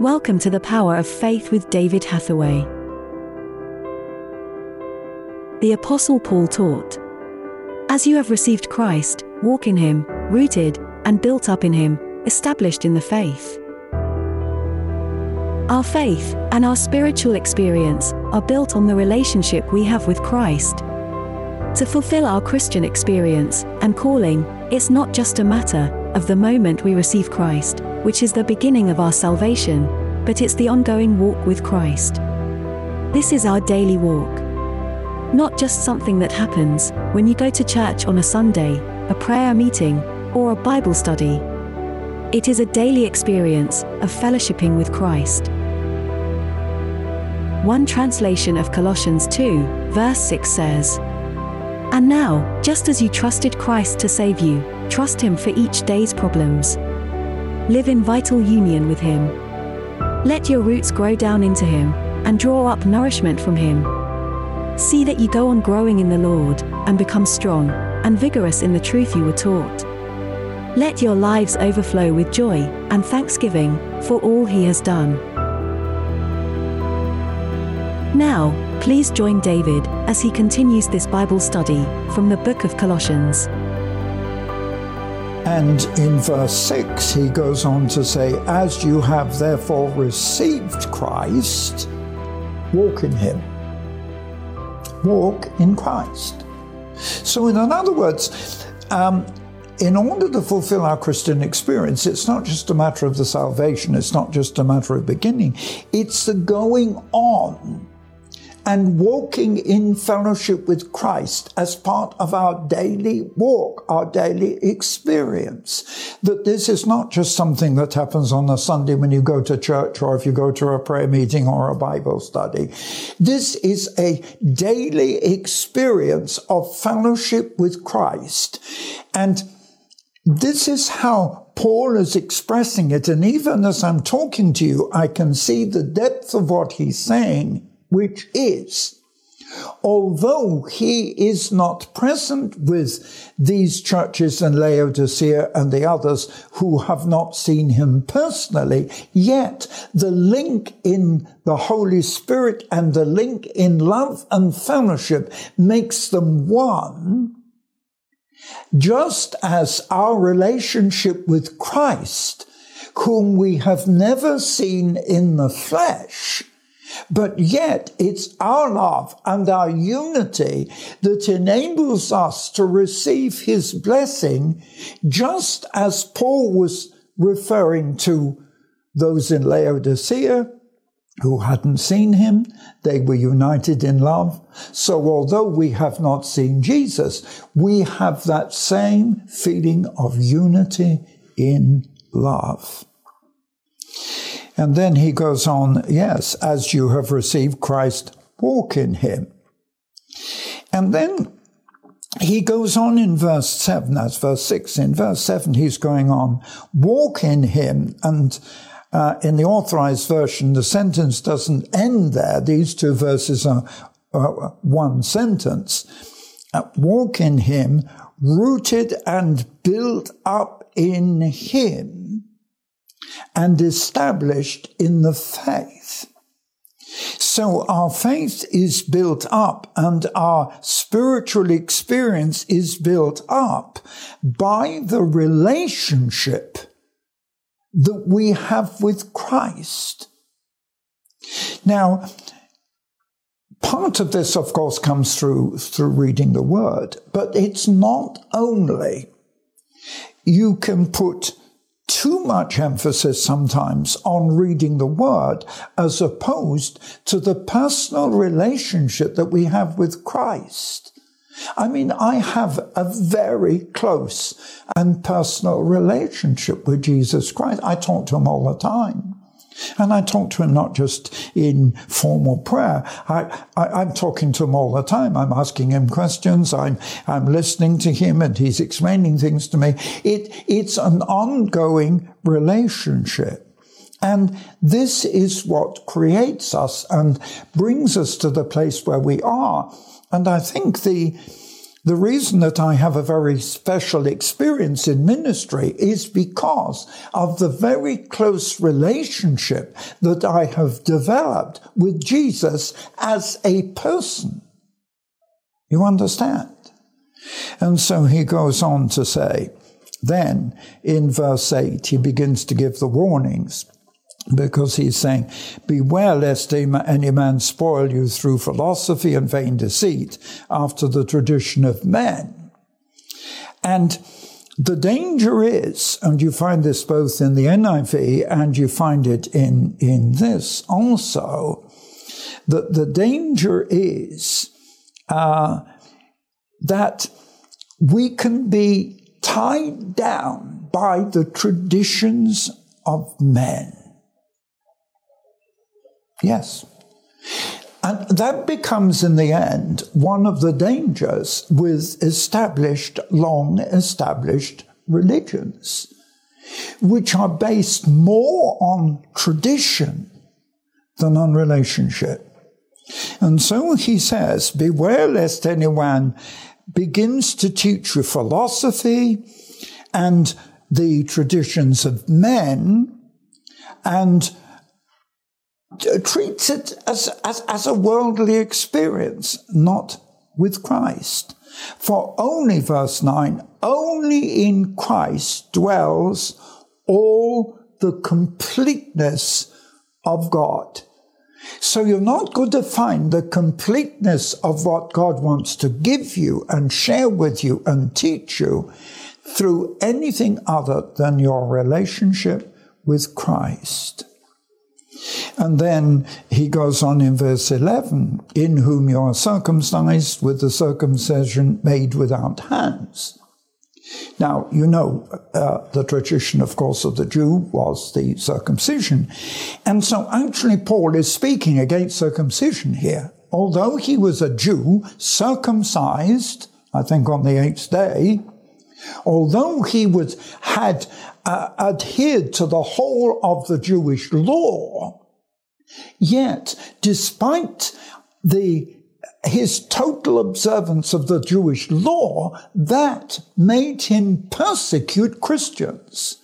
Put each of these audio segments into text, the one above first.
Welcome to the Power of Faith with David Hathaway. The Apostle Paul taught As you have received Christ, walk in him, rooted and built up in him, established in the faith. Our faith and our spiritual experience are built on the relationship we have with Christ. To fulfill our Christian experience and calling, it's not just a matter of the moment we receive Christ, which is the beginning of our salvation, but it's the ongoing walk with Christ. This is our daily walk. Not just something that happens when you go to church on a Sunday, a prayer meeting, or a Bible study. It is a daily experience of fellowshipping with Christ. One translation of Colossians 2, verse 6 says, And now, just as you trusted Christ to save you, trust Him for each day's problems. Live in vital union with Him. Let your roots grow down into Him and draw up nourishment from Him. See that you go on growing in the Lord and become strong and vigorous in the truth you were taught. Let your lives overflow with joy and thanksgiving for all He has done. Now, please join David as he continues this Bible study from the book of Colossians. And in verse 6, he goes on to say, As you have therefore received Christ, walk in him. Walk in Christ. So, in other words, um, in order to fulfill our Christian experience, it's not just a matter of the salvation, it's not just a matter of beginning, it's the going on and walking in fellowship with Christ as part of our daily walk, our daily experience. That this is not just something that happens on a Sunday when you go to church or if you go to a prayer meeting or a Bible study. This is a daily experience of fellowship with Christ. And this is how Paul is expressing it. And even as I'm talking to you, I can see the depth of what he's saying which is, although he is not present with these churches in Laodicea and the others who have not seen him personally, yet the link in the Holy Spirit and the link in love and fellowship makes them one. Just as our relationship with Christ, whom we have never seen in the flesh, but yet it's our love and our unity that enables us to receive his blessing, just as Paul was referring to those in Laodicea who hadn't seen him. They were united in love. So although we have not seen Jesus, we have that same feeling of unity in love. And then he goes on, yes, as you have received Christ, walk in him. And then he goes on in verse 7, that's verse 6. In verse 7, he's going on, walk in him. And uh, in the authorized version, the sentence doesn't end there. These two verses are uh, one sentence. Uh, walk in him, rooted and built up in him and established in the faith. So our faith is built up and our spiritual experience is built up by the relationship that we have with Christ. Now, part of this, of course, comes through, through reading the word, but it's not only you can put too much emphasis sometimes on reading the word as opposed to the personal relationship that we have with Christ. I mean, I have a very close and personal relationship with Jesus Christ. I talk to him all the time. And I talk to him not just in formal prayer. I, I, am talking to him all the time. I'm asking him questions. I'm, I'm listening to him and he's explaining things to me. It, it's an ongoing relationship. And this is what creates us and brings us to the place where we are. And I think the, The reason that I have a very special experience in ministry is because of the very close relationship that I have developed with Jesus as a person. You understand? And so he goes on to say, then in verse 8, he begins to give the warnings because he's saying, Beware lest any man spoil you through philosophy and vain deceit after the tradition of men. And the danger is, and you find this both in the NIV and you find it in, in this also, that the danger is uh, that we can be tied down by the traditions of men. Yes. And that becomes, in the end, one of the dangers with established, long established religions, which are based more on tradition than on relationship. And so he says, Beware lest anyone begins to teach you philosophy and the traditions of men and treats it as, as, as a worldly experience, not with Christ. For only, verse 9, only in Christ dwells all the completeness of God. So you're not going to find the completeness of what God wants to give you and share with you and teach you through anything other than your relationship with Christ. And then he goes on in verse 11, in whom you are circumcised with the circumcision made without hands. Now, you know, uh, the tradition, of course, of the Jew was the circumcision. And so actually, Paul is speaking against circumcision here. Although he was a Jew, circumcised, I think on the eighth day, although he was, had uh, adhered to the whole of the Jewish law, yet despite the his total observance of the Jewish law, that made him persecute Christians.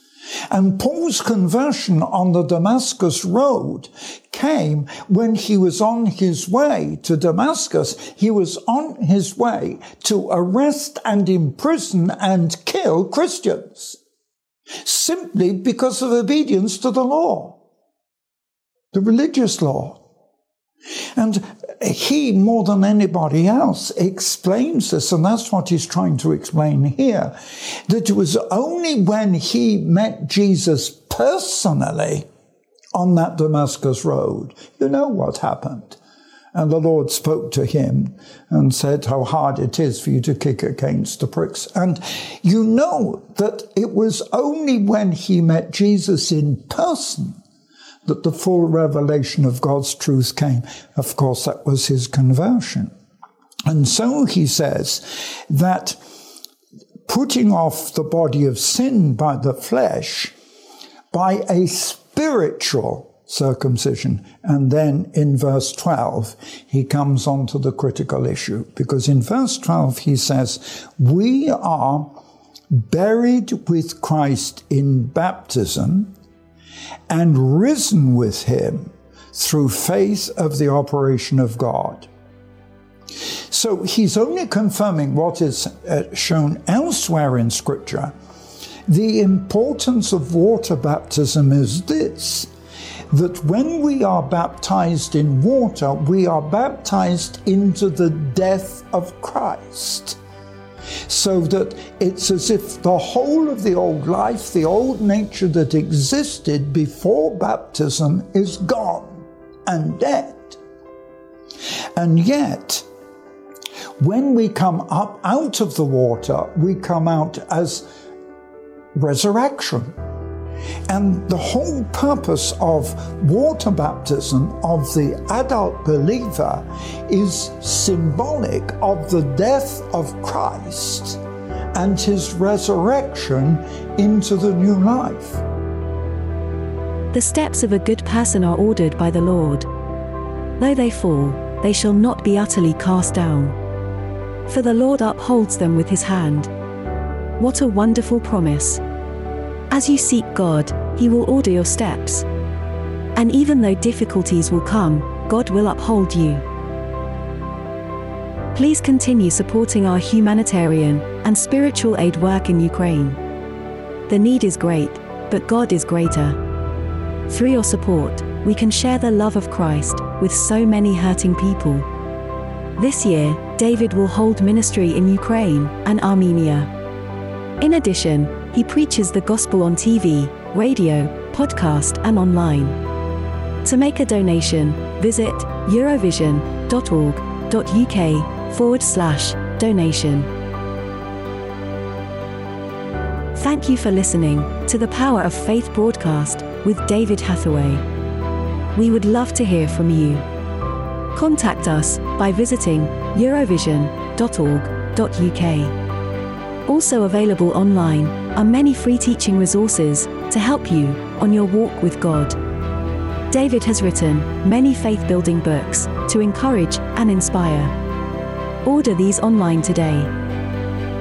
And Paul's conversion on the Damascus road came when he was on his way to Damascus. He was on his way to arrest and imprison and kill Christians simply because of obedience to the law, the religious law. And he, more than anybody else, explains this, and that's what he's trying to explain here. That it was only when he met Jesus personally on that Damascus road, you know what happened. And the Lord spoke to him and said how hard it is for you to kick against the pricks. And you know that it was only when he met Jesus in person that the full revelation of God's truth came. Of course, that was his conversion. And so he says that putting off the body of sin by the flesh, by a spiritual circumcision. And then in verse 12, he comes on to the critical issue because in verse 12 he says, We are buried with Christ in baptism and risen with him through faith of the operation of God. So he's only confirming what is uh, shown elsewhere in Scripture. The importance of water baptism is this that when we are baptized in water, we are baptized into the death of Christ so that it's as if the whole of the old life, the old nature that existed before baptism, is gone and dead. And yet, when we come up out of the water, we come out as resurrection. And the whole purpose of water baptism of the adult believer is symbolic of the death of Christ and his resurrection into the new life. The steps of a good person are ordered by the Lord. Though they fall, they shall not be utterly cast down. for the Lord upholds them with his hand. What a wonderful promise! As you seek God, he will order your steps. And even though difficulties will come, God will uphold you. Please continue supporting our humanitarian and spiritual aid work in Ukraine. The need is great, but God is greater. Through your support, we can share the love of Christ with so many hurting people. This year, David will hold ministry in Ukraine and Armenia. In addition, he preaches the gospel on TV, radio, podcast, and online. To make a donation, visit eurovision.org.uk forward slash donation. Thank you for listening to the Power of Faith broadcast with David Hathaway. We would love to hear from you. Contact us by visiting eurovision.org.uk. Also available online are many free teaching resources to help you on your walk with God. David has written many faith building books to encourage and inspire. Order these online today.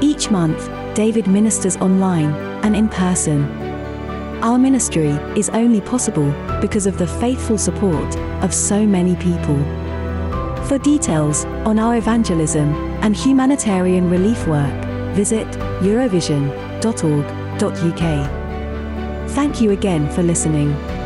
Each month, David ministers online and in person. Our ministry is only possible because of the faithful support of so many people. For details on our evangelism and humanitarian relief work, visit eurovision.org.uk. Thank you again for listening.